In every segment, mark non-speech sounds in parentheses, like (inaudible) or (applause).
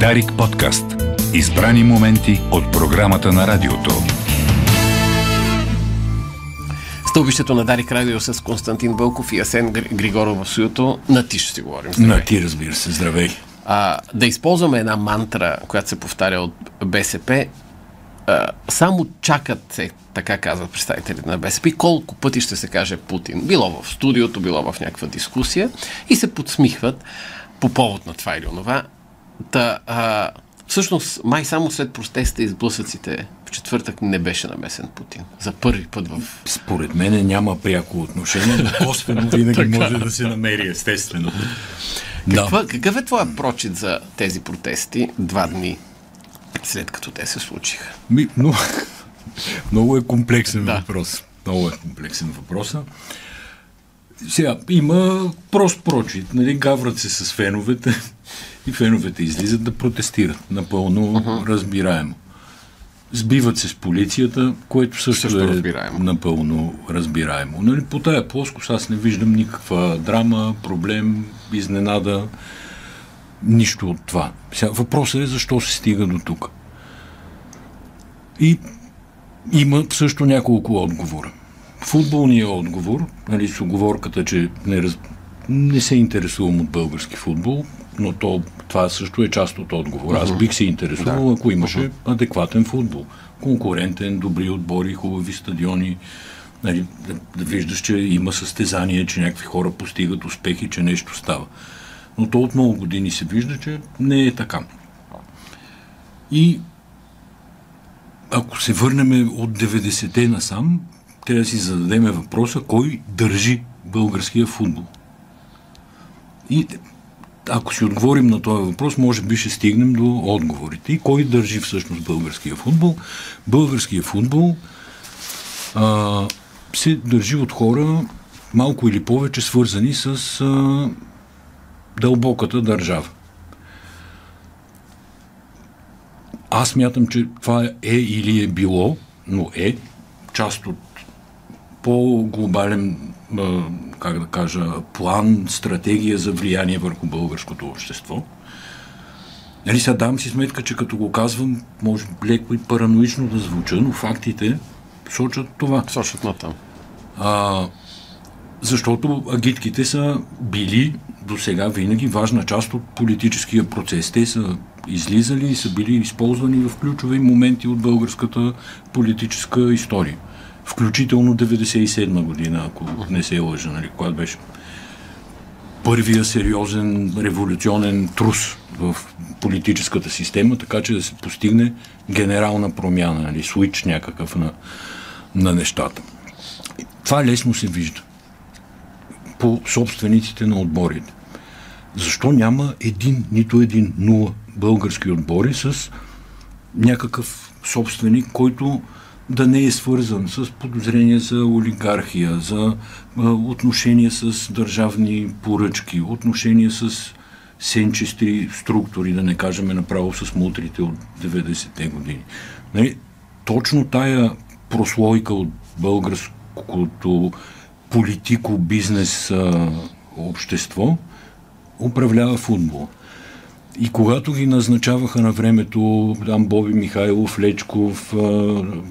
Дарик подкаст. Избрани моменти от програмата на радиото. Стълбището на Дарик Радио с Константин Бълков и Асен Григоров в Суюто. На ти ще си говорим. Здравей. На ти, разбира се. Здравей. А, да използваме една мантра, която се повтаря от БСП. А, само чакат се, така казват представителите на БСП, колко пъти ще се каже Путин. Било в студиото, било в някаква дискусия и се подсмихват по повод на това или онова. Та, а, всъщност, май само след протеста и сблъсъците в четвъртък не беше намесен Путин. За първи път в... Според мен няма пряко отношение, но косвено (laughs) винаги може да се намери, естествено. Каква, да. Какъв е твоя прочит за тези протести два дни след като те се случиха? Ми, но, (laughs) много е комплексен да. въпрос. Много е комплексен въпрос. Сега, има прост прочит. Нали, гаврат се с феновете и феновете излизат да протестират. Напълно uh-huh. разбираемо. Сбиват се с полицията, което също, също е разбираемо. напълно разбираемо. Нали, по тая плоскост аз не виждам никаква драма, проблем, изненада, нищо от това. Сега, въпросът е защо се стига до тук. И има също няколко отговора. Футболният отговор, нали, с оговорката, че не, раз... не се интересувам от български футбол, но то, това също е част от отговора. Аз бих се интересувал, ако имаше адекватен футбол. Конкурентен, добри отбори, хубави стадиони. Нали, да, да виждаш, че има състезание, че някакви хора постигат успехи, че нещо става. Но то от много години се вижда, че не е така. И ако се върнем от 90-те насам, трябва да си зададеме въпроса кой държи българския футбол. И ако си отговорим на този въпрос, може би ще стигнем до отговорите. И кой държи всъщност българския футбол? Българския футбол а, се държи от хора малко или повече свързани с а, дълбоката държава. Аз мятам, че това е или е било, но е част от по-глобален, как да кажа, план, стратегия за влияние върху българското общество. Нали, сега давам си сметка, че като го казвам, може леко и параноично да звуча, но фактите сочат това. Сочат на там. А, защото агитките са били до сега винаги важна част от политическия процес. Те са излизали и са били използвани в ключови моменти от българската политическа история включително 97 година, ако не се лъжа, нали, когато беше първия сериозен революционен трус в политическата система, така че да се постигне генерална промяна, нали, свич някакъв на, на нещата. Това лесно се вижда по собствениците на отборите. Защо няма един, нито един, нула български отбори с някакъв собственик, който да не е свързан с подозрения за олигархия, за отношения с държавни поръчки, отношения с сенчести структури, да не кажем направо с мутрите от 90-те години. Нали, точно тая прослойка от българското политико-бизнес общество управлява футбол. И когато ги назначаваха на времето, там Боби Михайлов, Лечков,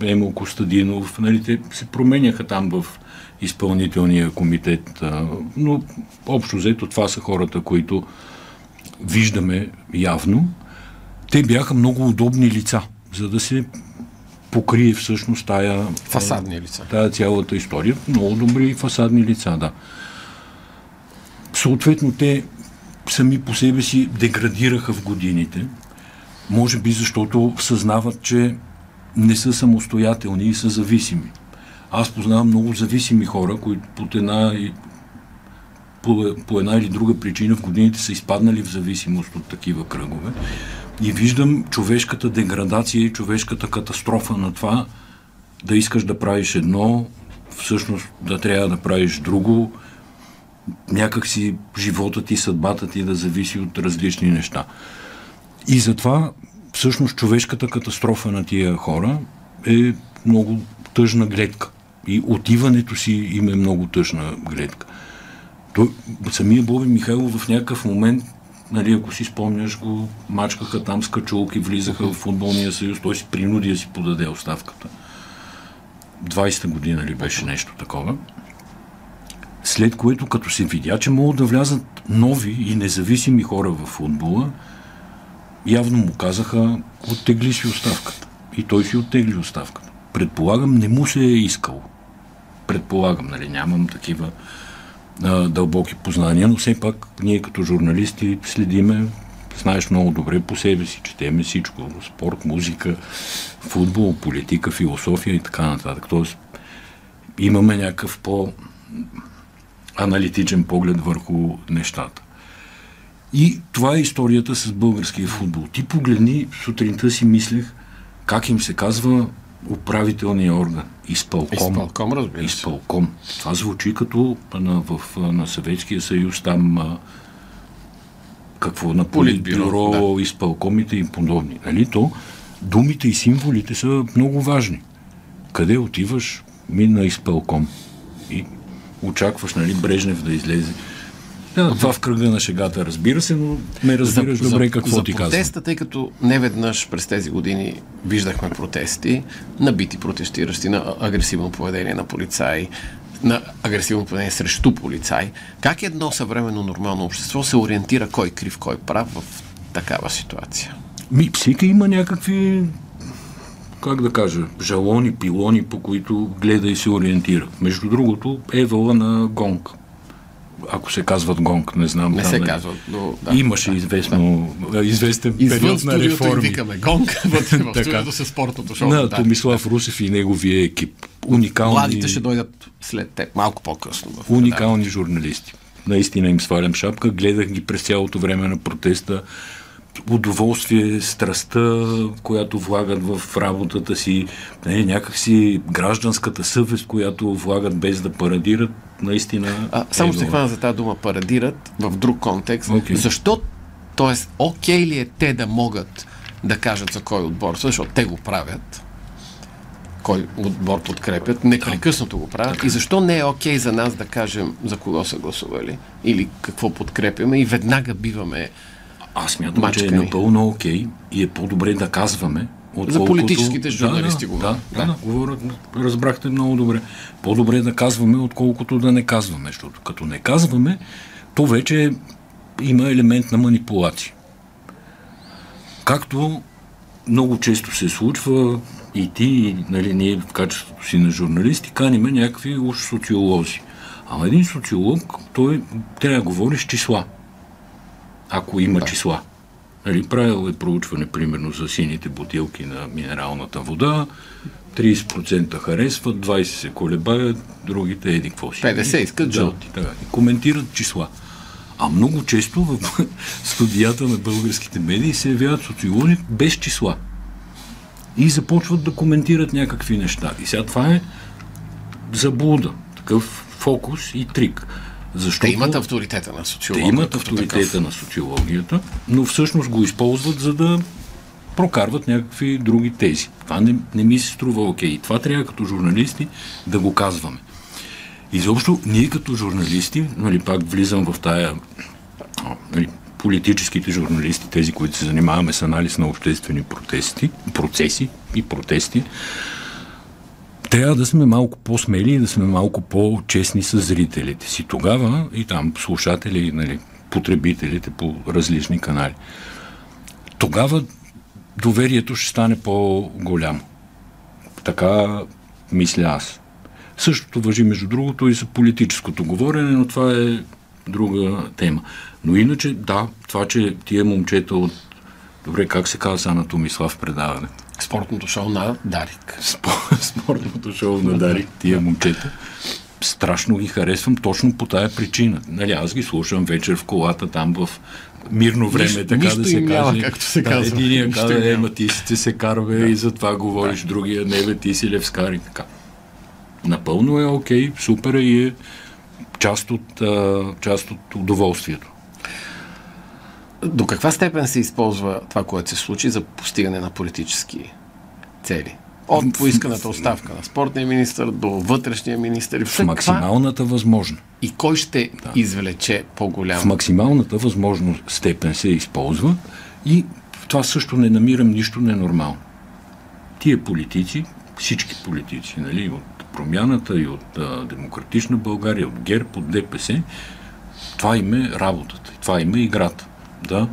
Емо Костадинов, нали, те се променяха там в изпълнителния комитет. Но общо взето това са хората, които виждаме явно. Те бяха много удобни лица, за да се покрие всъщност тая... Фасадни лица. Тая цялата история. Много добри фасадни лица, да. Съответно, те сами по себе си деградираха в годините. Може би защото съзнават, че не са самостоятелни и са зависими. Аз познавам много зависими хора, които под една по, по една или друга причина в годините са изпаднали в зависимост от такива кръгове. И виждам човешката деградация и човешката катастрофа на това да искаш да правиш едно, всъщност да трябва да правиш друго, някак си живота ти, съдбата ти да зависи от различни неща. И затова всъщност човешката катастрофа на тия хора е много тъжна гледка. И отиването си им е много тъжна гледка. Той, самия Боби Михайлов в някакъв момент нали, ако си спомняш, го мачкаха там с качулки, влизаха в футболния съюз, той си принуди да си подаде оставката. 20-та година ли беше нещо такова. След което, като се видя, че могат да влязат нови и независими хора в футбола, явно му казаха, оттегли си оставката. И той си оттегли оставката. Предполагам, не му се е искал. Предполагам, нали, нямам такива а, дълбоки познания, но все пак ние като журналисти следиме, знаеш много добре по себе си, четеме всичко, спорт, музика, футбол, политика, философия и така нататък. Тоест, имаме някакъв по аналитичен поглед върху нещата. И това е историята с българския футбол. Ти погледни, сутринта си мислех, как им се казва управителния орган. Изпълком. Изпълком, разбира се. Изпълком. Това звучи като на, в, на Съветския съюз там а, какво на политбюро, Политбюро, да. изпълкомите и подобни. Нали то? Думите и символите са много важни. Къде отиваш? Ми на изпълком. И очакваш, нали, Брежнев да излезе. Да, това в кръга на шегата, разбира се, но ме разбираш за, добре за, какво за ти казвам. протеста, тъй като не веднъж през тези години виждахме протести, набити протестиращи, на агресивно поведение на полицаи, на агресивно поведение срещу полицаи. Как едно съвременно нормално общество се ориентира кой крив, кой прав в такава ситуация? Ми, всеки има някакви, как да кажа, жалони, пилони, по които гледа и се ориентира. Между другото, Евала на Гонг. Ако се казват Гонг, не знам. Не там, се нали, казва. Но, да, Имаше да, известно, известен Извън период на реформи. викаме гонг, (laughs) вътре в студиото с спортното шоу. На да. Томислав Русев и неговия екип. Уникални, Младите ще дойдат след теб, малко по-късно. В уникални журналисти. Наистина им свалям шапка. Гледах ги през цялото време на протеста. Удоволствие, страстта, която влагат в работата си, не, някакси гражданската съвест, която влагат без да парадират, наистина. А, само е ще хвана за тази дума парадират в друг контекст. Окей. Защо, т.е. окей ли е те да могат да кажат за кой отбор защото те го правят, кой отбор подкрепят, непрекъснато го правят. И защо не е окей за нас да кажем за кого са гласували или какво подкрепяме и веднага биваме Аз смятам, че е напълно окей и е по-добре да казваме. Отколкото... политическите журналисти да, говоря. Да, да, Да. да, говоря, разбрахте много добре. По-добре да казваме, отколкото да не казваме, защото като не казваме, то вече има елемент на манипулация. Както много често се случва и ти, и, нали, ние в качеството си на журналисти, каниме някакви уж социолози. Ама един социолог, той трябва да говори с числа ако има да. числа. Нали, правил е проучване, примерно, за сините бутилки на минералната вода, 30% харесват, 20% се колебаят, другите еди какво си. 50 искат да, жълти. Така, и коментират числа. А много често в (laughs) студията на българските медии се явяват социолози без числа. И започват да коментират някакви неща. И сега това е заблуда, такъв фокус и трик. Защото Те имат авторитета на те социолога. имат авторитета такъв. на социологията, но всъщност го използват, за да прокарват някакви други тези. Това не, не ми се струва окей. Това трябва като журналисти да го казваме. Изобщо, ние като журналисти, нали, пак влизам в тая нали, политическите журналисти, тези, които се занимаваме с анализ на обществени протести, процеси и протести, трябва да сме малко по-смели и да сме малко по-честни с зрителите си. Тогава и там слушатели, нали, потребителите по различни канали. Тогава доверието ще стане по-голямо. Така мисля аз. Същото въжи, между другото, и за политическото говорене, но това е друга тема. Но иначе, да, това, че тия момчета от... Добре, как се казва на Томислав предаване? Спортното шоу на Дарик. Спо- (laughs) спортното шоу на Дарик, тия момчета. Страшно ги харесвам точно по тая причина. Нали, аз ги слушам вечер в колата, там в мирно време, Нищо- така да се им каже. няма, както се да, казва. Единия казва, е, няма. ма ти си се карве и затова говориш, другия, не бе, ти си левскар и така. Напълно е окей, супер е и е част от, а, част от удоволствието. До каква степен се използва това, което се случи за постигане на политически цели? От поисканата оставка на спортния министр до вътрешния министр. В максималната възможна. И кой ще да. извлече по-голям? В максималната възможна степен се използва и това също не намирам нищо ненормално. Тия политици, всички политици, нали, от промяната и от а, Демократична България, от ГЕРБ, от ДПС, това им е работата, това им е играта. Да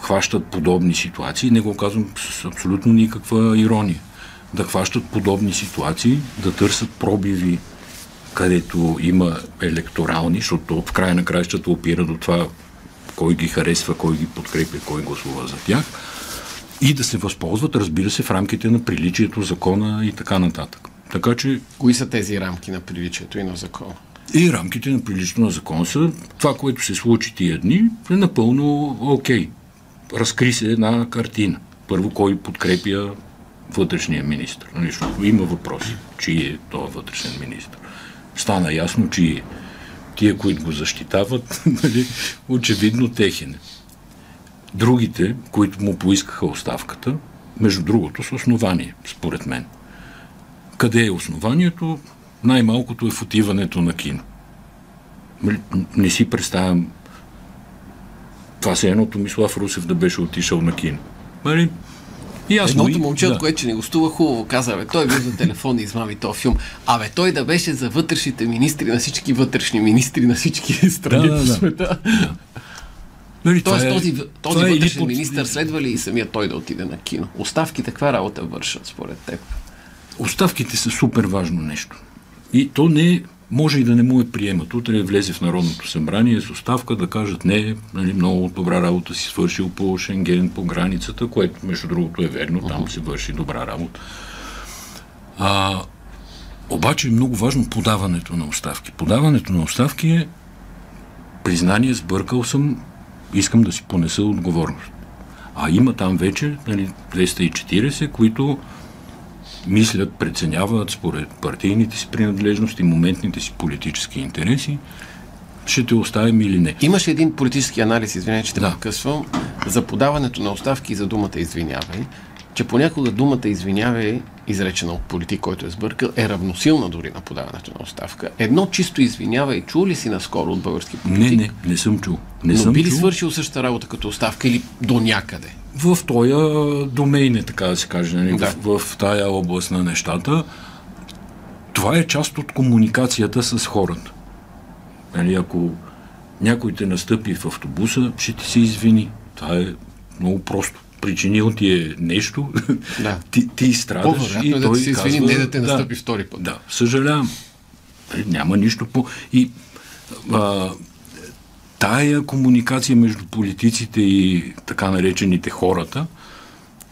хващат подобни ситуации, не го казвам с абсолютно никаква ирония, да хващат подобни ситуации, да търсят пробиви, където има електорални, защото в края на краищата опира до това кой ги харесва, кой ги подкрепя, кой гласува за тях и да се възползват, разбира се, в рамките на приличието, закона и така нататък. Така че... Кои са тези рамки на приличието и на закона? И рамките на приличието на закона са това, което се случи тия дни, е напълно окей. Okay разкри се една картина. Първо, кой подкрепя вътрешния министр. Нали, защото има въпроси, чий е този вътрешен министр. Стана ясно, че е. Тия, които го защитават, (laughs) нали, очевидно техен. Другите, които му поискаха оставката, между другото, с основание, според мен. Къде е основанието? Най-малкото е в отиването на кино. Нали, не си представям това се е едното Мислав Русев да беше отишъл на кино. Нали? Ясно. Едното момче, да. от което че не гостува хубаво, каза, бе, той бил за телефонни измами този филм. Абе, той да беше за вътрешните министри на всички вътрешни министри на всички страни да, да, по света. Да. Нали, Тоест, е, този, този е вътрешен е министр следва ли и самия той да отиде на кино? Оставките каква работа вършат според теб? Оставките са супер важно нещо. И то не може и да не му е приемат. Утре влезе в Народното събрание с оставка да кажат не, нали, много добра работа си свършил по Шенген, по границата, което между другото е верно, там се върши добра работа. А, обаче е много важно подаването на оставки. Подаването на оставки е признание, сбъркал съм, искам да си понеса отговорност. А има там вече нали, 240, които мислят, преценяват според партийните си принадлежности, моментните си политически интереси, ще те оставим или не. Имаше един политически анализ, извинявай, че те да. покъсвам, за подаването на оставки и за думата извинявай, че понякога думата извинявай, изречена от политик, който е сбъркал, е равносилна дори на подаването на оставка. Едно чисто извинявай, чул ли си наскоро от български политик? Не, не, не съм чул. Не Но съм би ли чул? свършил същата работа като оставка или до някъде? В този домейн, е така да се каже, нали, да. в, в тая област на нещата. Това е част от комуникацията с хората. Нали, ако някой те настъпи в автобуса, ще ти се извини. Това е много просто. Причинил ти е нещо, (laughs) да. ти, ти страдаш и е той да ти се извини, казва, не да те настъпи да, втори път. Да, съжалявам. Нали, няма нищо по... И а, тая комуникация между политиците и така наречените хората,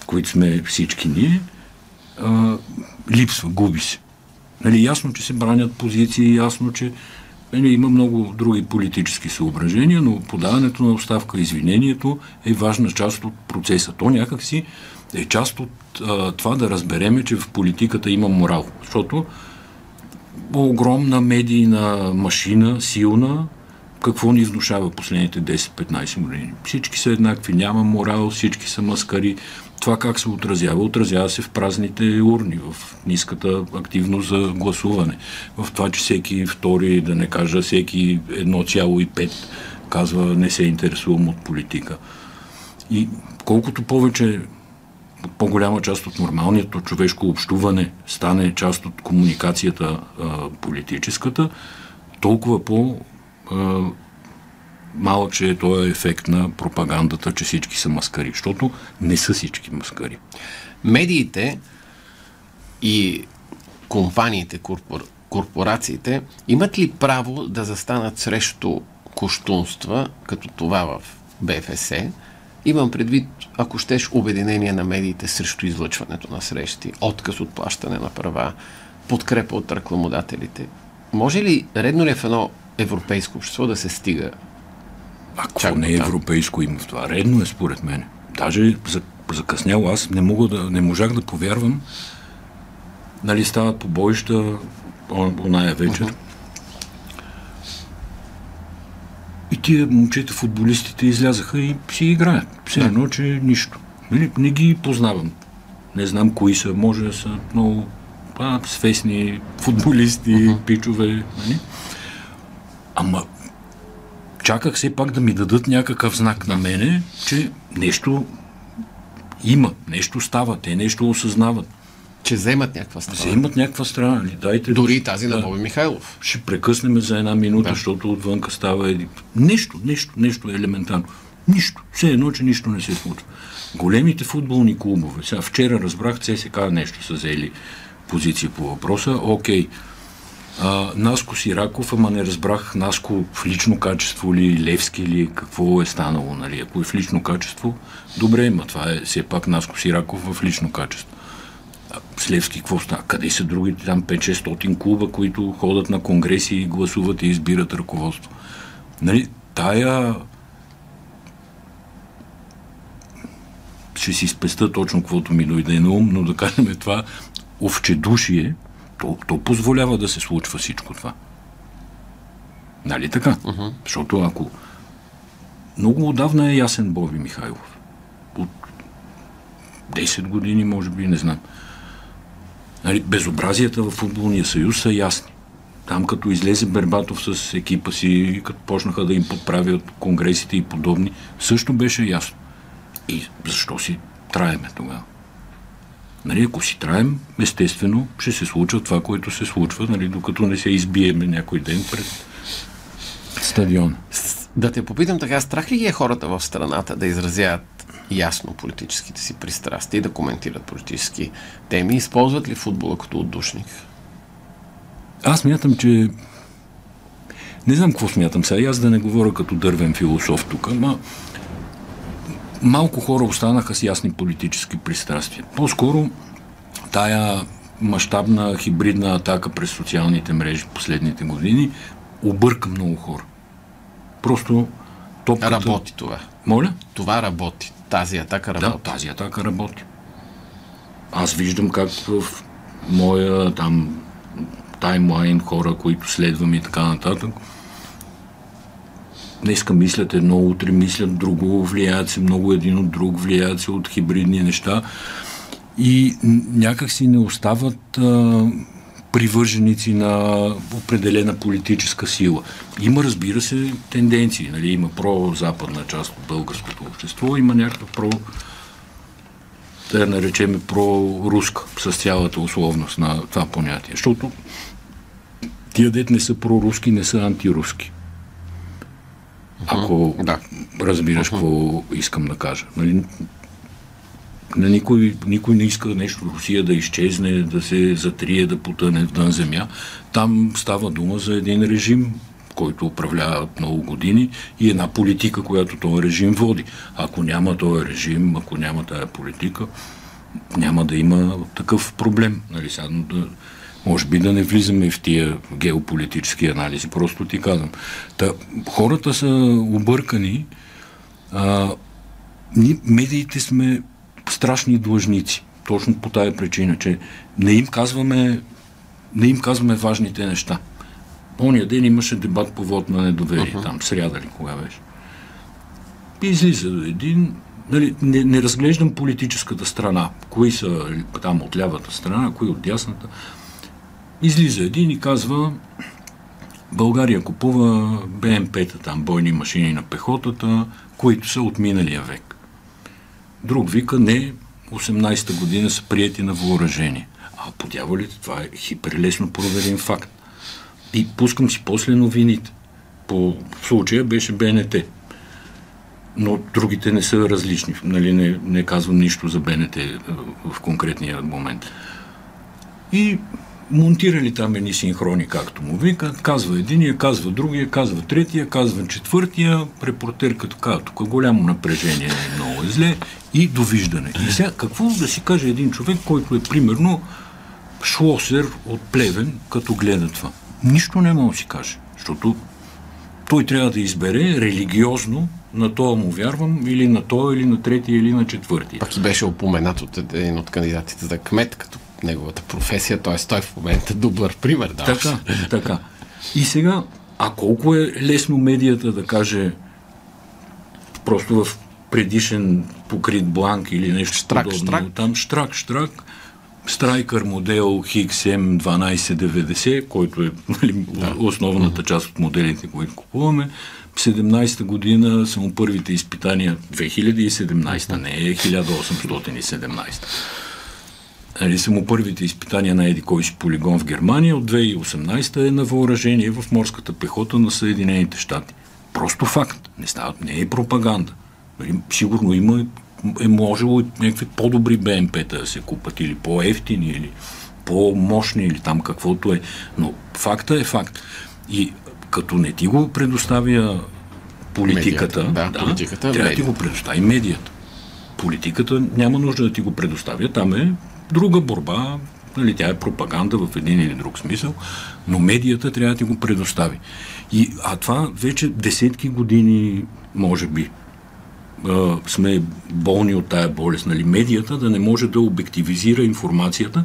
които сме всички ние, а, липсва, губи се. Нали, ясно, че се бранят позиции, ясно, че нали, има много други политически съображения, но подаването на оставка, извинението е важна част от процеса. То някакси е част от а, това да разбереме, че в политиката има морал. Защото огромна медийна машина, силна, какво ни внушава последните 10-15 години? Всички са еднакви, няма морал, всички са маскари. Това как се отразява? Отразява се в празните урни, в ниската активност за гласуване, в това, че всеки втори, да не кажа всеки 1,5 казва не се интересувам от политика. И колкото повече по-голяма част от нормалното човешко общуване стане част от комуникацията а, политическата, толкова по малък е този ефект на пропагандата, че всички са маскари, защото не са всички маскари. Медиите и компаниите, корпор... корпорациите имат ли право да застанат срещу куштунства, като това в БФС? Имам предвид, ако щеш, обединение на медиите срещу излъчването на срещи, отказ от плащане на права, подкрепа от рекламодателите. Може ли, редно ли е в едно европейско общество да се стига. Ако не е европейско има в това. Редно е според мен. Даже за, закъсняло аз не, мога да, не можах да повярвам. Нали стават побоища оная вечер. Uh-huh. И тия момчета, футболистите, излязаха и си играят. Все едно, че нищо. Нали, не ги познавам. Не знам кои са, може да са много а, свестни футболисти, uh-huh. пичове. Нали? Ама чаках все пак да ми дадат някакъв знак на мене, че нещо има, нещо става, те нещо осъзнават. Че вземат някаква страна. Вземат някаква страна. Нали? Дайте, Дори и тази да, на Боби Михайлов. Ще прекъснем за една минута, да. защото отвънка става еди. Нещо, нещо, нещо е елементарно. Нищо. Все едно, че нищо не се случва. Големите футболни клубове. Сега вчера разбрах, ЦСК нещо са взели позиция по въпроса. Окей. А, Наско Сираков, ама не разбрах Наско в лично качество ли, Левски ли, какво е станало, нали? Ако е в лично качество, добре, има това е все пак Наско Сираков в лично качество. А, с Левски какво става? Къде са другите там 5-600 клуба, които ходят на конгреси и гласуват и избират ръководство? Нали? Тая ще си спеста точно каквото ми дойде на ум, но да кажем това овчедушие, то, то позволява да се случва всичко това. Нали така? Uh-huh. Защото ако много отдавна е ясен Боби Михайлов. От 10 години, може би, не знам. Нали, безобразията в футболния съюз са ясни. Там като излезе Бербатов с екипа си, като почнаха да им подправят конгресите и подобни, също беше ясно. И защо си траеме тогава? Нали, ако си траем, естествено ще се случва това, което се случва, нали, докато не се избиеме някой ден пред стадиона. Да те попитам така, страх ли ги е хората в страната да изразяват ясно политическите си пристрастия и да коментират политически теми? Използват ли футбола като отдушник? Аз мятам, че не знам какво смятам сега. Аз да не говоря като дървен философ тук, ама малко хора останаха с ясни политически пристрастия. По-скоро тая мащабна хибридна атака през социалните мрежи последните години обърка много хора. Просто топката... Работи това. Моля? Това работи. Тази атака работи. Да, тази атака работи. Аз виждам как в моя там таймлайн хора, които следвам и така нататък, днеска мислят едно, утре мислят друго, влияят се много един от друг, влияят се от хибридни неща и някак си не остават а, привърженици на определена политическа сила. Има, разбира се, тенденции. Нали? Има про-западна част от българското общество, има някаква про да наречем про-руска, с цялата условност на това понятие. Защото тия дет не са проруски, не са антируски ако да. разбираш какво искам да кажа. Нали, на никой, никой не иска нещо Русия да изчезне, да се затрие, да потъне в дън земя. Там става дума за един режим, който управлява много години и една политика, която този режим води. Ако няма този режим, ако няма тая политика, няма да има такъв проблем. Нали, сега, да, може би да не влизаме в тия геополитически анализи, просто ти казвам. Та, хората са объркани. А, ние, медиите сме страшни длъжници. Точно по тая причина, че не им казваме, не им казваме важните неща. Ония ден имаше дебат по вод на недоверие, uh-huh. там, сряда ли, кога беше. И излиза до един, нали, не, не разглеждам политическата страна, кои са там от лявата страна, кои от дясната. Излиза един и казва, България купува БМП-та, там бойни машини на пехотата, които са от миналия век. Друг вика, не, 18-та година са прияти на въоръжение. А по дяволите, това е хиперлесно проверен факт. И пускам си после новините. По случая беше БНТ. Но другите не са различни. Нали, не, не казвам нищо за БНТ в конкретния момент. И монтирали там едни синхрони, както му викат, казва единия, казва другия, казва третия, казва четвъртия, репортерката казва, тук голямо напрежение, много е зле и довиждане. И сега, какво да си каже един човек, който е примерно шлосер от Плевен, като гледа това? Нищо не може да си каже, защото той трябва да избере религиозно на това му вярвам, или на това, или на третия, или на четвъртия. Пак и беше упоменат от един от кандидатите за кмет, като неговата професия, т.е. той в момента е добър пример. Да. Така, така. И сега, а колко е лесно медията да каже просто в предишен покрит бланк или нещо Штрак, подобно. штрак. Там штрак, штрак. Страйкър модел XM 1290, който е нали, да. основната част от моделите, които купуваме. 17-та година са му първите изпитания, 2017, не е 1817. Нали, са му първите изпитания на еди кой си полигон в Германия. От 2018 е на въоръжение в морската пехота на Съединените щати. Просто факт. Не, става, не е пропаганда. Нали, сигурно има, е можело някакви по-добри БМП-та да се купат или по-ефтини, или по-мощни, или там каквото е. Но факта е факт. И като не ти го предоставя политиката, Медията, да, политиката, трябва да ти го предостави медията. Политиката няма нужда да ти го предоставя. Там е друга борба, нали, тя е пропаганда в един или друг смисъл, но медията трябва да ти го предостави. И, а това вече десетки години, може би, а, сме болни от тая болест. Нали? Медията да не може да обективизира информацията.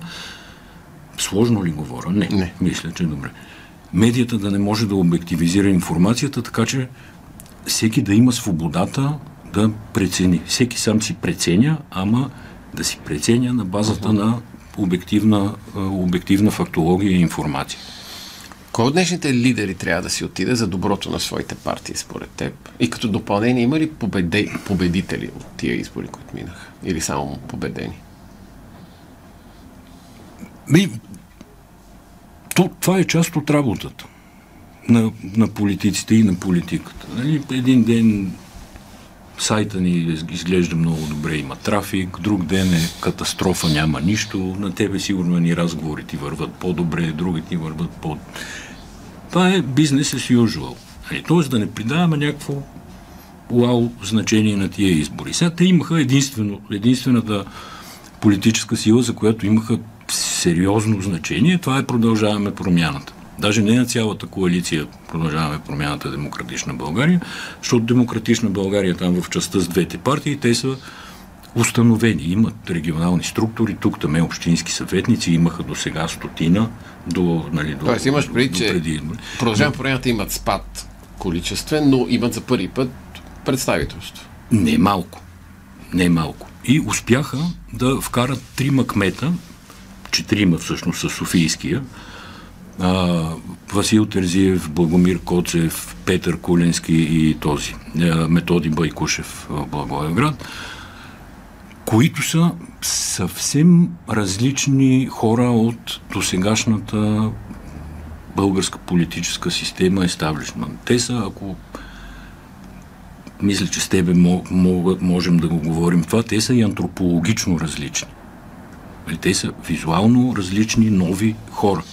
Сложно ли говоря? Не. Не. Мисля, че е добре. Медията да не може да обективизира информацията, така че всеки да има свободата да прецени. Всеки сам си преценя, ама да си преценя на базата uh-huh. на обективна, обективна фактология и информация. Кой от днешните лидери трябва да си отиде за доброто на своите партии, според теб? И като допълнение, има ли победе, победители от тия избори, които минаха? Или само победени? Ми, то, това е част от работата на, на политиците и на политиката. Нали? Един ден сайта ни изглежда много добре, има трафик, друг ден е катастрофа, няма нищо, на тебе сигурно ни разговори ти върват по-добре, други ти върват по... Това е бизнес as usual. Нали? Тоест да не придаваме някакво уау значение на тия избори. Сега те имаха единствено, единствената политическа сила, за която имаха сериозно значение, това е продължаваме промяната. Даже не на цялата коалиция продължаваме промяната Демократична България, защото Демократична България там в частта с двете партии, те са установени. Имат регионални структури, тук там е общински съветници, имаха до сега стотина, до, нали, до, Тоест имаш преди, че преди продължаваме промяната имат спад количествен, но имат за първи път представителство. Не малко. Не малко. И успяха да вкарат трима кмета, четирима всъщност са Софийския, а, Васил Терзиев, Благомир Коцев, Петър Кулински и този, а, Методи Байкушев в Благоевград, които са съвсем различни хора от досегашната българска политическа система естаблишмент. Те са, ако мисля, че с тебе можем да го говорим това, те са и антропологично различни. Нали, Те са визуално различни, нови хора.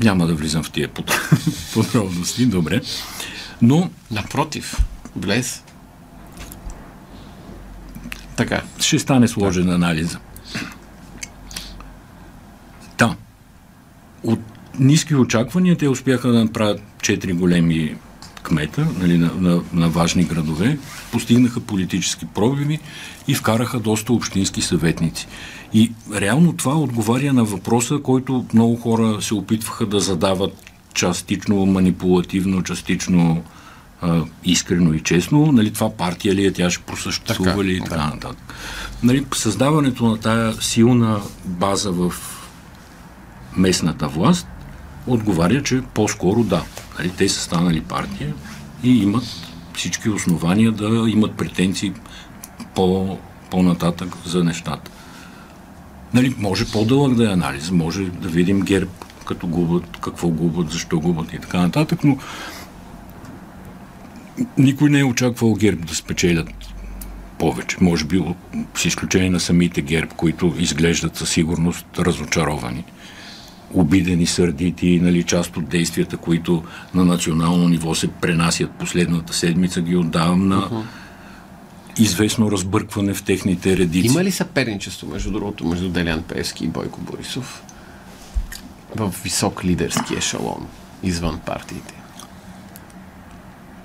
Няма да влизам в тия под- (laughs) подробности, добре. Но Напротив, влез. Така. ще стане сложен анализа. Да. От ниски очаквания те успяха да направят четири големи кмета нали, на, на, на важни градове, постигнаха политически пробиви и вкараха доста общински съветници. И реално това отговаря на въпроса, който много хора се опитваха да задават частично манипулативно, частично а, искрено и честно. Нали, това партия ли е, тя ще просъществува Така, ли и така нататък. Нали, създаването на тая силна база в местната власт отговаря, че по-скоро да. Нали, те са станали партия и имат всички основания да имат претенции по, по-нататък за нещата. Нали, може по-дълъг да е анализ, може да видим герб като губят, какво губят, защо губят и така нататък, но никой не е очаквал герб да спечелят повече. Може би с изключение на самите герб, които изглеждат със сигурност разочаровани обидени, сърдити, нали, част от действията, които на национално ниво се пренасят последната седмица, ги отдавам на uh-huh. Известно разбъркване в техните редици. Има ли съперничество, между другото, между Делян Певски и Бойко Борисов в висок лидерски ешалон, извън партиите?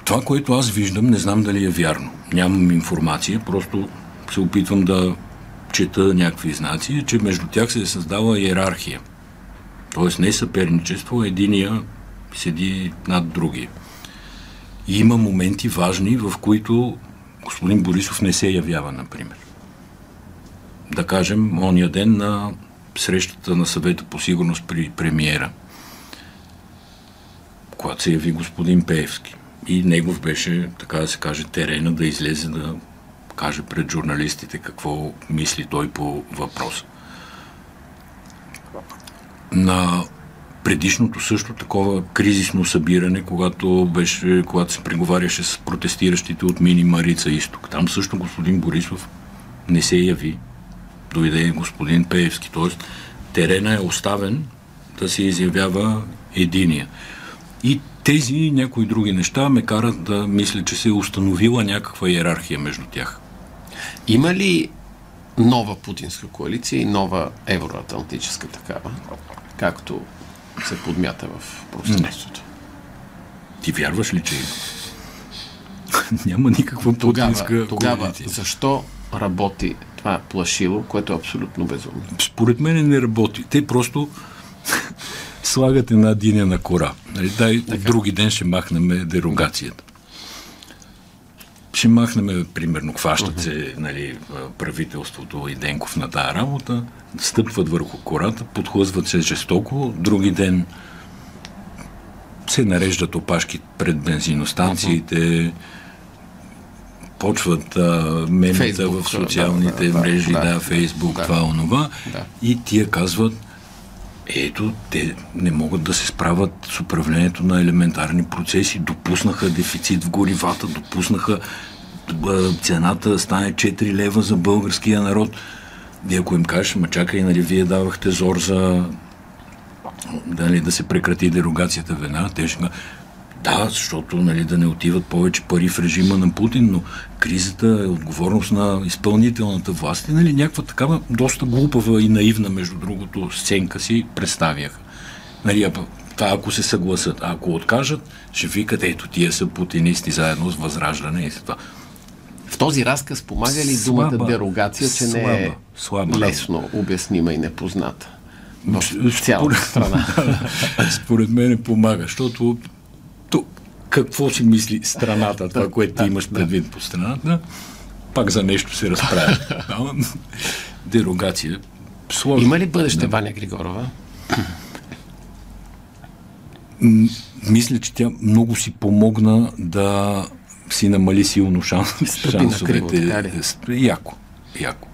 Това, което аз виждам, не знам дали е вярно. Нямам информация, просто се опитвам да чета някакви знаци, че между тях се е създава иерархия. Тоест не съперничество, единия седи над другия. И има моменти важни, в които господин Борисов не се явява, например. Да кажем, ония ден на срещата на съвета по сигурност при премиера, когато се яви господин Пеевски. И негов беше, така да се каже, терена да излезе да каже пред журналистите какво мисли той по въпроса. На предишното също такова кризисно събиране, когато, беше, когато се преговаряше с протестиращите от Мини Марица Изток. Там също господин Борисов не се яви. Дойде господин Пеевски. Тоест, терена е оставен да се изявява единия. И тези и някои други неща ме карат да мисля, че се е установила някаква иерархия между тях. Има ли нова путинска коалиция и нова евроатлантическа такава, както се подмята в пространството? Ти вярваш ли, че има? (laughs) Няма никаква тогава, тогава коалиция. защо работи това плашило, което е абсолютно безумно? Според мен не работи. Те просто (laughs) слагат една диня на кора. Нали, дай, от други ден ще махнем дерогацията. Ще махнем, примерно, хващат се нали, правителството и Денков на тази работа, стъпват върху кората, подхлъзват се жестоко, други ден се нареждат опашки пред бензиностанциите, почват а, мемета Фейсбук, в социалните да, да, мрежи, да, да, да, Фейсбук, да. това, онова, Да. и тия казват, ето, те не могат да се справят с управлението на елементарни процеси. Допуснаха дефицит в горивата, допуснаха цената стане 4 лева за българския народ. И ако им кажеш, ма чакай, нали, вие давахте зор за дали, да се прекрати дерогацията веднага, те ще да, защото нали, да не отиват повече пари в режима на Путин, но кризата е отговорност на изпълнителната власт и нали, някаква такава доста глупава и наивна, между другото, сценка си представяха. Нали, това ако се съгласат, а ако откажат, ще викат, ето тия са путинисти заедно с възраждане и с това. В този разказ помага ли Слаба, думата дерогация, че не е слаба, слаба. лесно обяснима и непозната в цялата страна? (laughs) Според мен помага, защото то, какво си мисли страната, това, което ти имаш предвид по страната, пак за нещо се разправя. (laughs) Дерогация. Сложно. Има ли бъдеще Ваня Григорова? Мисля, че тя много си помогна да си намали силно шанс, на криво, шансовете. Яко. Яко.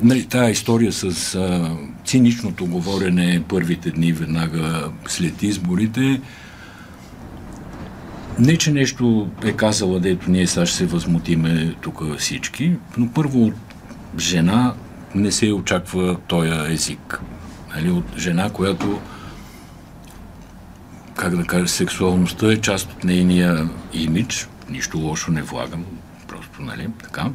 Нали, тая история с а, циничното говорене първите дни веднага след изборите, не, че нещо е казала, дето ние сега ще се възмутиме тук всички, но първо от жена не се очаква този език. Нали, от жена, която как да кажа, сексуалността е част от нейния имидж. Нищо лошо не влагам, просто, нали, така.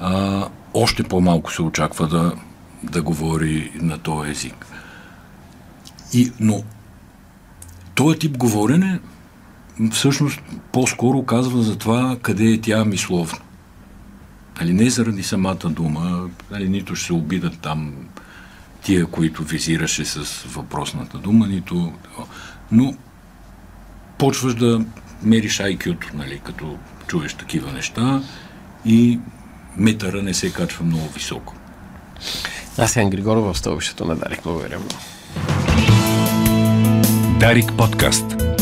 А, още по-малко се очаква да, да говори на този език. И, но този тип говорене всъщност по-скоро казва за това къде е тя мисловно. Нали, не заради самата дума, нали, нито ще се обидат там тия, които визираше с въпросната дума, нито... Но почваш да мериш IQ-то, нали, като чуеш такива неща и метъра не се качва много високо. Аз Ян Григорова в стълбището на Дарик. Благодаря много. Дарик подкаст.